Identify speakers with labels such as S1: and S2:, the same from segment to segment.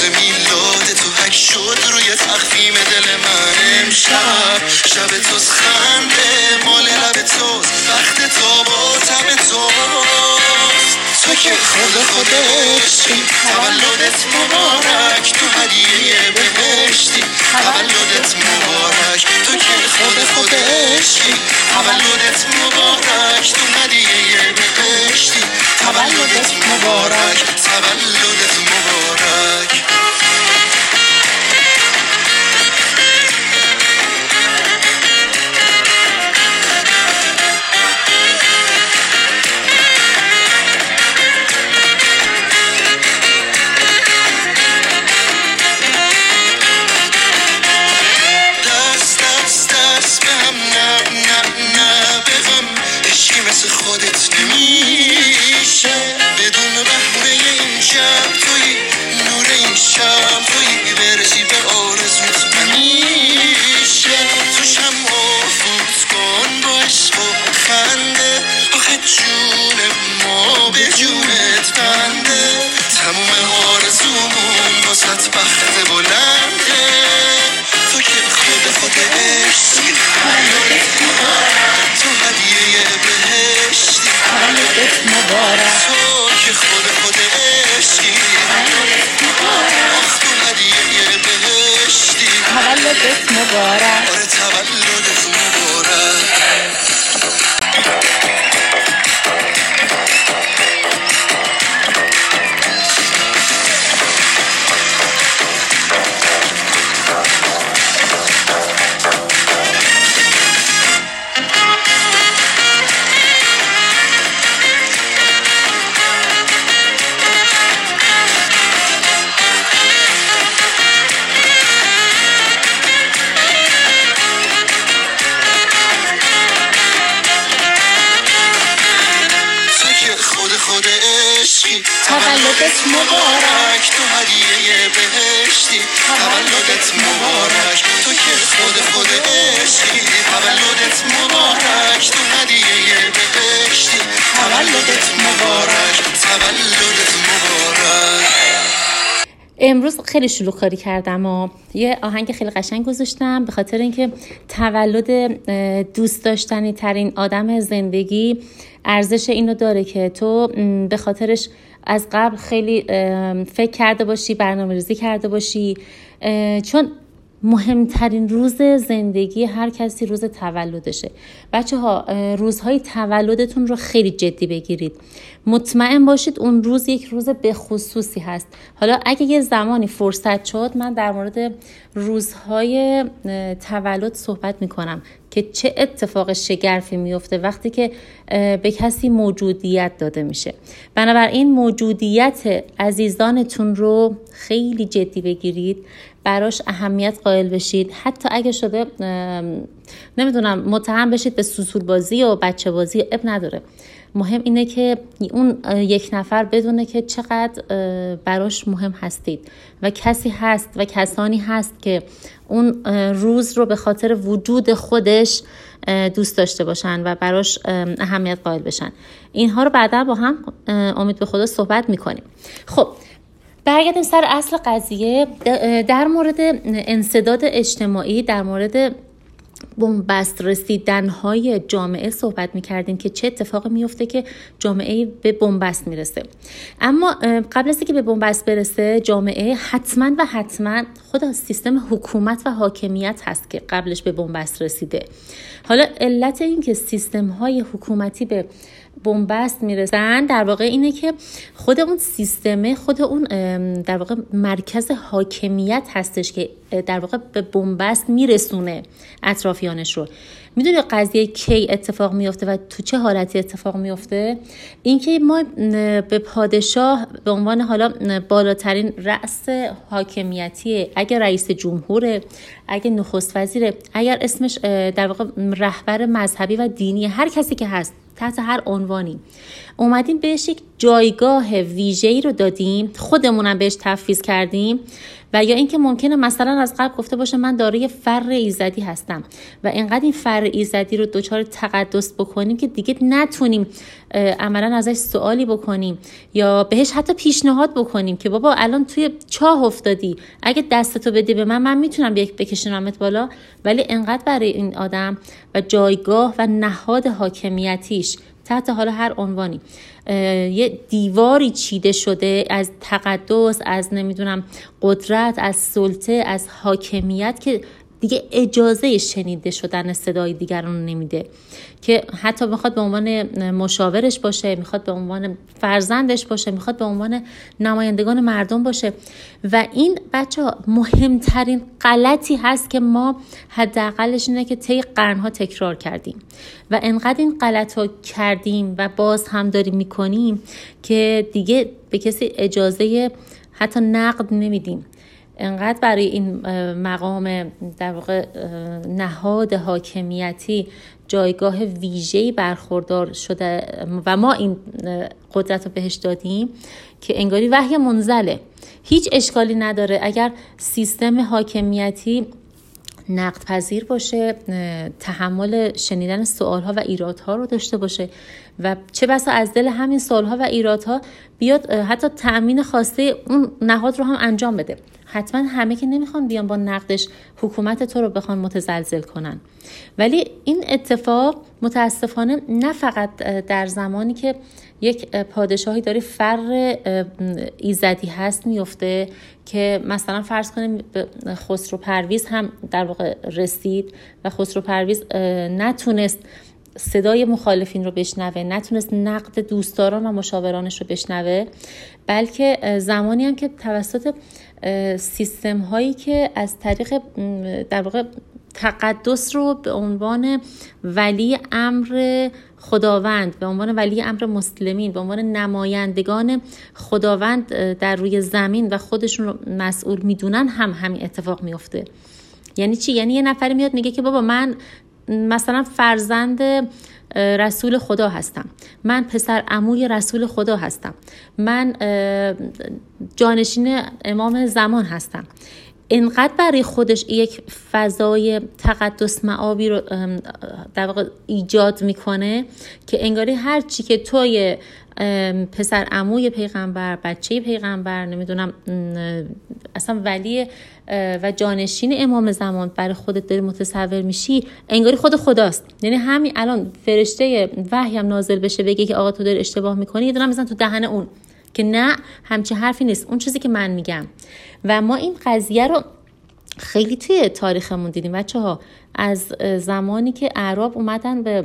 S1: روز میلاد تو حک شد روی تخفیم دل من امشب. شب توز خنده مال لب توز وقت تو با تب توست. تو که خود خودشی تولدت مبارک. تو هدیه بهشتی. تولدت مبارک. تو که خود خودشی تولدت مبارک. تو هدیه بهشتی. تولدت مبارک. تولدت مبارک. تو هدیه بهشتی.
S2: تولدت مبارک
S1: تو که خود خود عشقی.
S2: تولدت مبارک
S1: تو هدیه بهشتی. تولدت مبارک تولدت مبارک.
S2: امروز خیلی شلوغ کاری کردم و یه آهنگ خیلی قشنگ گذاشتم به خاطر اینکه تولد دوست داشتنی ترین آدم زندگی ارزش اینو داره که تو به خاطرش از قبل خیلی فکر کرده باشی برنامه ریزی کرده باشی. چون مهمترین روز زندگی هر کسی روز تولدشه. بچه ها روزهای تولدتون رو خیلی جدی بگیرید. مطمئن باشید اون روز یک روز به خصوصی هست. حالا اگه یه زمانی فرصت شد من در مورد روزهای تولد صحبت می‌کنم. که چه اتفاق شگرفی میفته وقتی که به کسی موجودیت داده میشه. بنابراین موجودیت عزیزانتون رو خیلی جدی بگیرید براش اهمیت قائل بشید. حتی اگه شده نمی‌دونم متهم بشید به سوسول بازی و بچه بازی اب نداره. مهم اینه که اون یک نفر بدونه که چقدر براش مهم هستید. و کسی هست و کسانی هست که اون روز رو به خاطر وجود خودش دوست داشته باشن و براش اه، اهمیت قائل بشن. اینها رو بعدا با هم امید به خدا صحبت می‌کنیم. خب برگردیم سر اصل قضیه. در مورد انصداد اجتماعی در مورد بنبست رسیدن های جامعه صحبت می کردیم که چه اتفاقی میفته که جامعه به بنبست می‌رسه. اما اه، قبل از اینکه به بنبست برسه جامعه حتما و حتما خود از سیستم حکومت و حاکمیت هست که قبلش به بنبست رسیده. حالا علت این که سیستم های حکومتی به بنبست می‌رسن در واقع اینه که خود اون سیستمه خود اون در واقع مرکز حاکمیت هستش که در واقع به بنبست میرسونه اطرافیانش رو. می‌دونی قضیه کی اتفاق میفته و تو چه حالتی اتفاق میفته اینکه ما به پادشاه به عنوان حالا بالاترین رأس حاکمیتی اگر رئیس جمهوره اگر نخست وزیره اگر اسمش در واقع رهبر مذهبی و دینی هر کسی که هست تحت هر عنوانی. اومدیم بهش یک جایگاه ویژه‌ای رو دادیم. خودمونم بهش تفویض کردیم. و یا اینکه ممکنه مثلا از قبل گفته باشه من دارای فر ایزدی هستم و اینقدر این فر ایزدی رو دچار تقدس بکنیم که دیگه نتونیم عملا ازش سوالی بکنیم یا بهش حتی پیشنهاد بکنیم که بابا الان توی چاه افتادی اگه دستتو بدی به من من می‌تونم یک بکشونمت بالا؟ ولی انقدر برای این آدم و جایگاه و نهاد حاکمیتیش تحت حالا هر عنوانی. یه دیواری چیده شده از تقدس از نمی‌دونم قدرت از سلطه از حاکمیت که دیگه اجازه شنیده شدن صدای دیگران نمیده. که حتی می‌خواد به عنوان مشاورش باشه می‌خواد به عنوان فرزندش باشه می‌خواد به عنوان نمایندگان مردم باشه. و این بچه مهمترین غلطی هست که ما حداقلش اینه که طی قرنها تکرار کردیم. و انقدر این غلط ها کردیم و باز هم داریم می‌کنیم که دیگه به کسی اجازه حتی نقد نمیدیم. انقدر برای این مقام در واقع نهاد حاکمیتی جایگاه ویژه‌ای برخوردار شده و ما این قدرت رو بهش دادیم که انگاری وحی منزله. هیچ اشکالی نداره. اگر سیستم حاکمیتی نقد پذیر باشه تحمل شنیدن سوالها و ایرادها رو داشته باشه و چه بسا از دل همین سوالها و ایرادها بیاد حتی تأمین خواسته اون نهاد رو هم انجام بده. حتما همه که نمی‌خوان بیان با نقدش حکومت تو رو بخوان متزلزل کنن. ولی این اتفاق متاسفانه نه فقط در زمانی که یک پادشاهی داره فر ایزدی هست میفته که مثلا فرض کنیم خسرو پرویز هم در واقع رسید و خسرو پرویز نتونست صدای مخالفین رو بشنوه نتونست نقد دوستداران و مشاورانش رو بشنوه بلکه زمانی هم که توسط سیستم هایی که از طریق در واقع تقدس رو به عنوان ولی امر خداوند به عنوان ولی امر مسلمین به عنوان نمایندگان خداوند در روی زمین و خودشون رو مسئول می‌دونن هم همین اتفاق میفته یعنی چی؟ یعنی یه نفری میاد میگه که بابا من مثلا فرزند رسول خدا هستم. من پسر عموی رسول خدا هستم. من جانشین امام زمان هستم. اینقدر برای خودش یک فضای تقدس معابی رو در واقع ایجاد می‌کنه که انگاری هر چی که توی پسر عموی پیغمبر بچه پیغمبر نمی‌دونم اصلا ولی و جانشین امام زمان برای خودت داری متصور میشی انگاری خود خداست. یعنی همین الان فرشته وحی هم نازل بشه بگه که آقا تو داری اشتباه می‌کنی یه دونه تو دهن اون. که نه همچه حرفی نیست. اون چیزی که من میگم. و ما این قضیه رو خیلی توی تاریخمون دیدیم. بچه ها از زمانی که اعراب اومدن به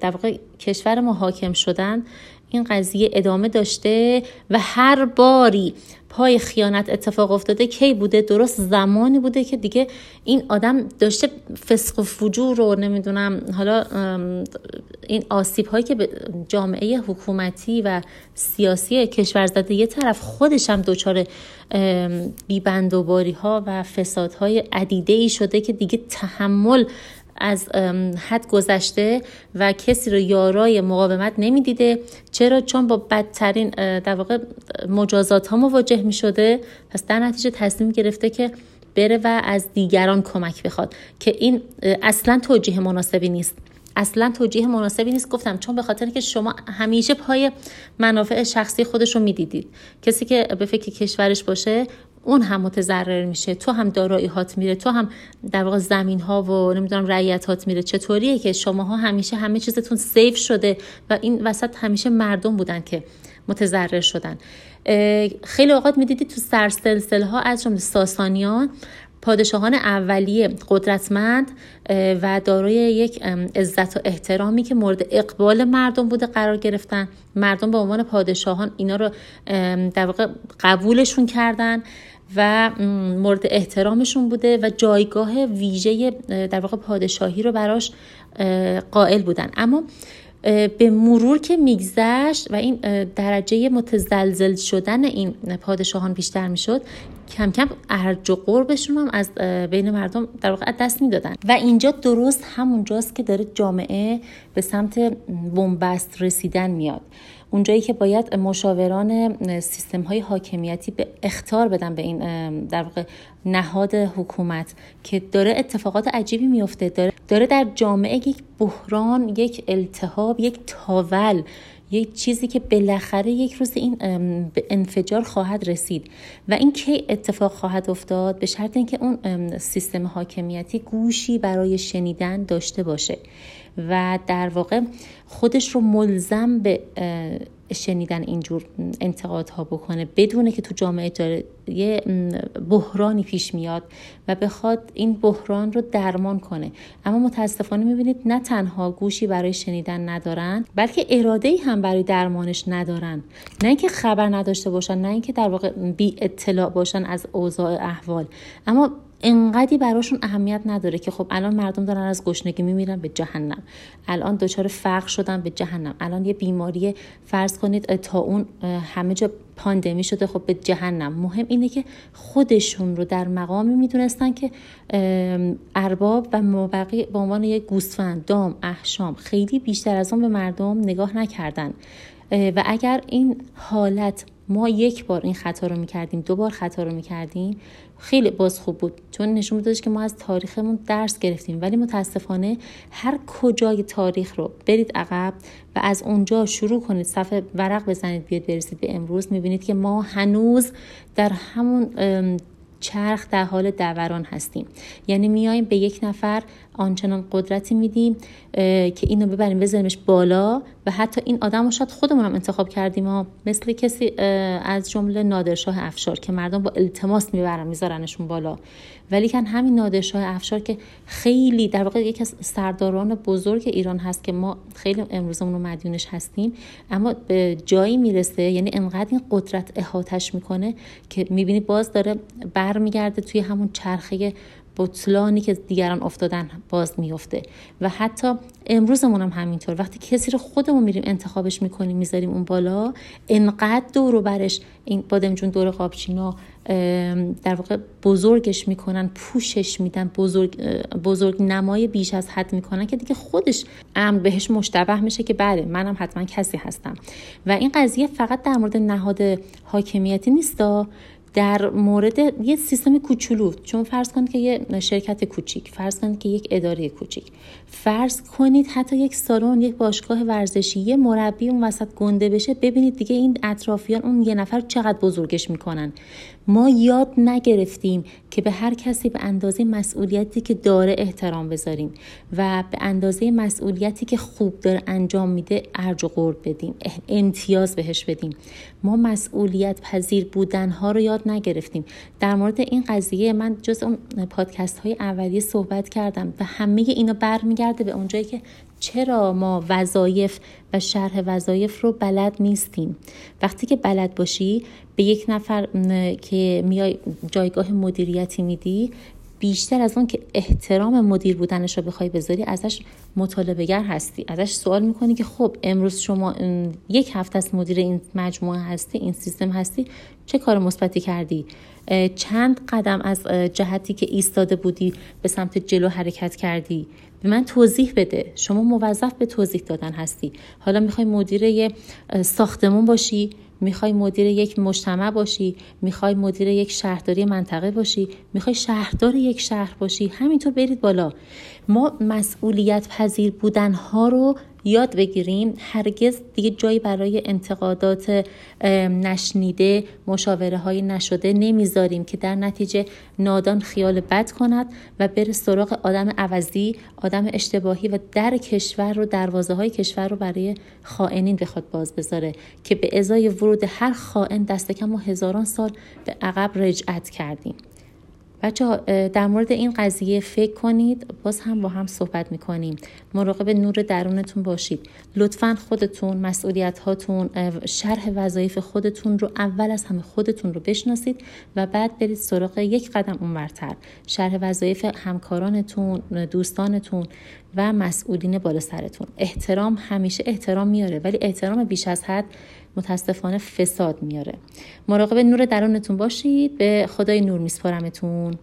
S2: در واقع کشور ما حاکم شدن این قضیه ادامه داشته و هر باری پای خیانت اتفاق افتاده کی بوده؟ درست زمانی بوده که دیگه این آدم داشته فسق و فجور رو نمی‌دونم حالا این آسیب هایی که به جامعه حکومتی و سیاسی کشور زده یه طرف خودش هم دچار بیبند و باری ها و فسادهای عدیده ای شده که دیگه تحمل از حد گذشته و کسی رو یارای مقاومت نمی‌دیده. چرا؟ چون با بدترین در واقع مجازات ها مواجه می شده پس در نتیجه تصمیم گرفته که بره و از دیگران کمک بخواد. که این اصلا توجیه مناسبی نیست. اصلا توجیه مناسبی نیست. گفتم چون به خاطر که شما همیشه پای منافع شخصی خودش رو می‌دیدید. کسی که به فکر کشورش باشه اون هم متضرر میشه تو هم دارایی هات میره تو هم در واقع زمین ها و نمی‌دونم رعیت هات میره. چطوریه که شماها همیشه همه چیزتون سیف شده و این وسط همیشه مردم بودن که متضرر شدن. خیلی اوقات می‌دیدید تو سرسلسله ها از جمله ساسانیان پادشاهان اولیه قدرتمند و دارای یک عزت و احترامی که مورد اقبال مردم بوده قرار گرفتن. مردم به عنوان پادشاهان اینا رو در واقع قبولشون کردن. و مورد احترامشون بوده و جایگاه ویژه در واقع پادشاهی رو براش قائل بودن. اما به مرور که میگذشت و این درجه متزلزل شدن این پادشاهان بیشتر می‌شد کم کم ارج و قربشون هم از بین مردم در واقع دست می‌دادن. و اینجا درست همونجاست که داره جامعه به سمت بنبست رسیدن میاد. اونجایی که باید مشاوران سیستم های حاکمیتی به اختار بدن به این در واقع نهاد حکومت که داره اتفاقات عجیبی میفته داره, داره در جامعه یک بحران یک التهاب یک تاول یک چیزی که بالاخره یک روز این به انفجار خواهد رسید. و این کی اتفاق خواهد افتاد؟ به شرط اینکه اون سیستم حاکمیتی گوشی برای شنیدن داشته باشه. و در واقع خودش رو ملزم به شنیدن اینجور انتقادها بکنه بدونه که تو جامعه داره یه بحرانی پیش میاد و بخواد این بحران رو درمان کنه. اما متاسفانه می‌بینید نه تنها گوشی برای شنیدن ندارن بلکه اراده ای هم برای درمانش ندارن. نه اینکه خبر نداشته باشن نه اینکه در واقع بی اطلاع باشن از اوضاع احوال. اما انقدی براشون اهمیت نداره که خب الان مردم دارن از گشنگی میمیرن به جهنم. الان دچار فقر شدن به جهنم. الان یه بیماری فرض کنید تا اون همه جا پاندمی شده خب به جهنم. مهم اینه که خودشون رو در مقامی می‌دونستن که ارباب و مابقی به عنوان یک گوسفند دام احشام خیلی بیشتر از اون به مردم نگاه نکردن. و اگر این حالت ما یک بار این خطا رو می‌کردیم دو بار خطا رو می‌کردیم. خیلی باز خوب بود. چون نشون میدادش که ما از تاریخمون درس گرفتیم. ولی متاسفانه هر کجای تاریخ رو برید عقب و از اونجا شروع کنید صفحه ورق بزنید بیاد برسید به امروز می‌بینید که ما هنوز در همون چرخ در حال دوران هستیم. یعنی میایم به یک نفر آنچنان قدرتی میدیم که اینو ببریم بذاریمش بالا و حتی این آدم رو شاید خودمون هم انتخاب کردیم ها مثل کسی از جمله نادرشاه افشار که مردم با التماس می‌برن میذارنشون بالا. ولی کن همین نادرشاه افشار که خیلی در واقع یکی از سرداران بزرگ ایران هست که ما خیلی امروزمون رو مدیونش هستیم اما به جایی می‌رسه یعنی انقدر این قدرت احاتش می‌کنه که می‌بینی باز داره برمیگرده توی همون چرخه بطلانی که دیگران افتادن باز میفته. و حتی امروزمون هم همینطور. وقتی کسی رو خودمون میریم انتخابش می‌کنیم می‌ذاریم اون بالا انقدر دور برش این بادمجون دور قابچینا در واقع بزرگش می‌کنن پوشش میدن بزرگ, بزرگ نمای بیش از حد می‌کنن که دیگه خودش امر بهش مشتبه میشه که بله منم حتما کسی هستم. و این قضیه فقط در مورد نهاد حاکمیتی نیستا در مورد یه سیستم کوچولو چون فرض کنید که یه شرکت کوچیک فرض کنید که یک اداره کوچیک. فرض کنید حتی یک سالن یک باشگاه ورزشی یه مربی اون وسط گنده بشه ببینید دیگه این اطرافیان اون یه نفر چقدر بزرگش می‌کنن. ما یاد نگرفتیم که به هر کسی به اندازه مسئولیتی که داره احترام بذاریم و به اندازه مسئولیتی که خوب داره انجام میده ارج و قرب بدیم امتیاز بهش بدیم. ما مسئولیت پذیر بودن ها رو یاد نگرفتیم. در مورد این قضیه من جز اون پادکست های اولیه صحبت کردم و همه اینا برمیگرده به اونجایی که چرا ما وظایف و شرح وظایف رو بلد نیستیم؟ وقتی که بلد باشی به یک نفر که میای جایگاه مدیریتی میدی بیشتر از اون که احترام مدیر بودنش رو بخوای بذاری ازش مطالبه گر هستی. ازش سوال می‌کنی که خب امروز شما یک هفته از مدیر این مجموعه هستی این سیستم هستی چه کار مثبتی کردی؟ چند قدم از جهتی که ایستاده بودی به سمت جلو حرکت کردی؟ به من توضیح بده. شما موظف به توضیح دادن هستی. حالا می‌خوای مدیر یه ساختمون باشی؟ می‌خوای مدیر یک مجتمع باشی می‌خوای مدیر یک شهرداری منطقه باشی می‌خوای شهردار یک شهر باشی همینطور برید بالا. ما مسئولیت پذیر بودن ها رو یاد بگیریم هرگز دیگه جایی برای انتقادات نشنیده مشاوره های نشده نمی‌ذاریم که در نتیجه نادان خیال بد کند و بره سراغ آدم عوضی آدم اشتباهی و در کشور رو دروازه های کشور رو برای خائنین بخواد باز بذاره که به ازای ورود هر خائن دست کم و هزاران سال به عقب رجعت کردیم. بچه در مورد این قضیه فکر کنید. باز هم با هم صحبت می‌کنیم. مراقب نور درونتون باشید. لطفا خودتون مسئولیت هاتون شرح وظایف خودتون رو اول از همه خودتون رو بشناسید و بعد برید سراغ یک قدم اونورتر. شرح وظایف همکارانتون دوستانتون و مسئولین بالا سرتون. احترام همیشه احترام میاره ولی احترام بیش از حد متاسفانه فساد میاره. مراقب نور درونتون باشید. به خدای نور میسپارمتون.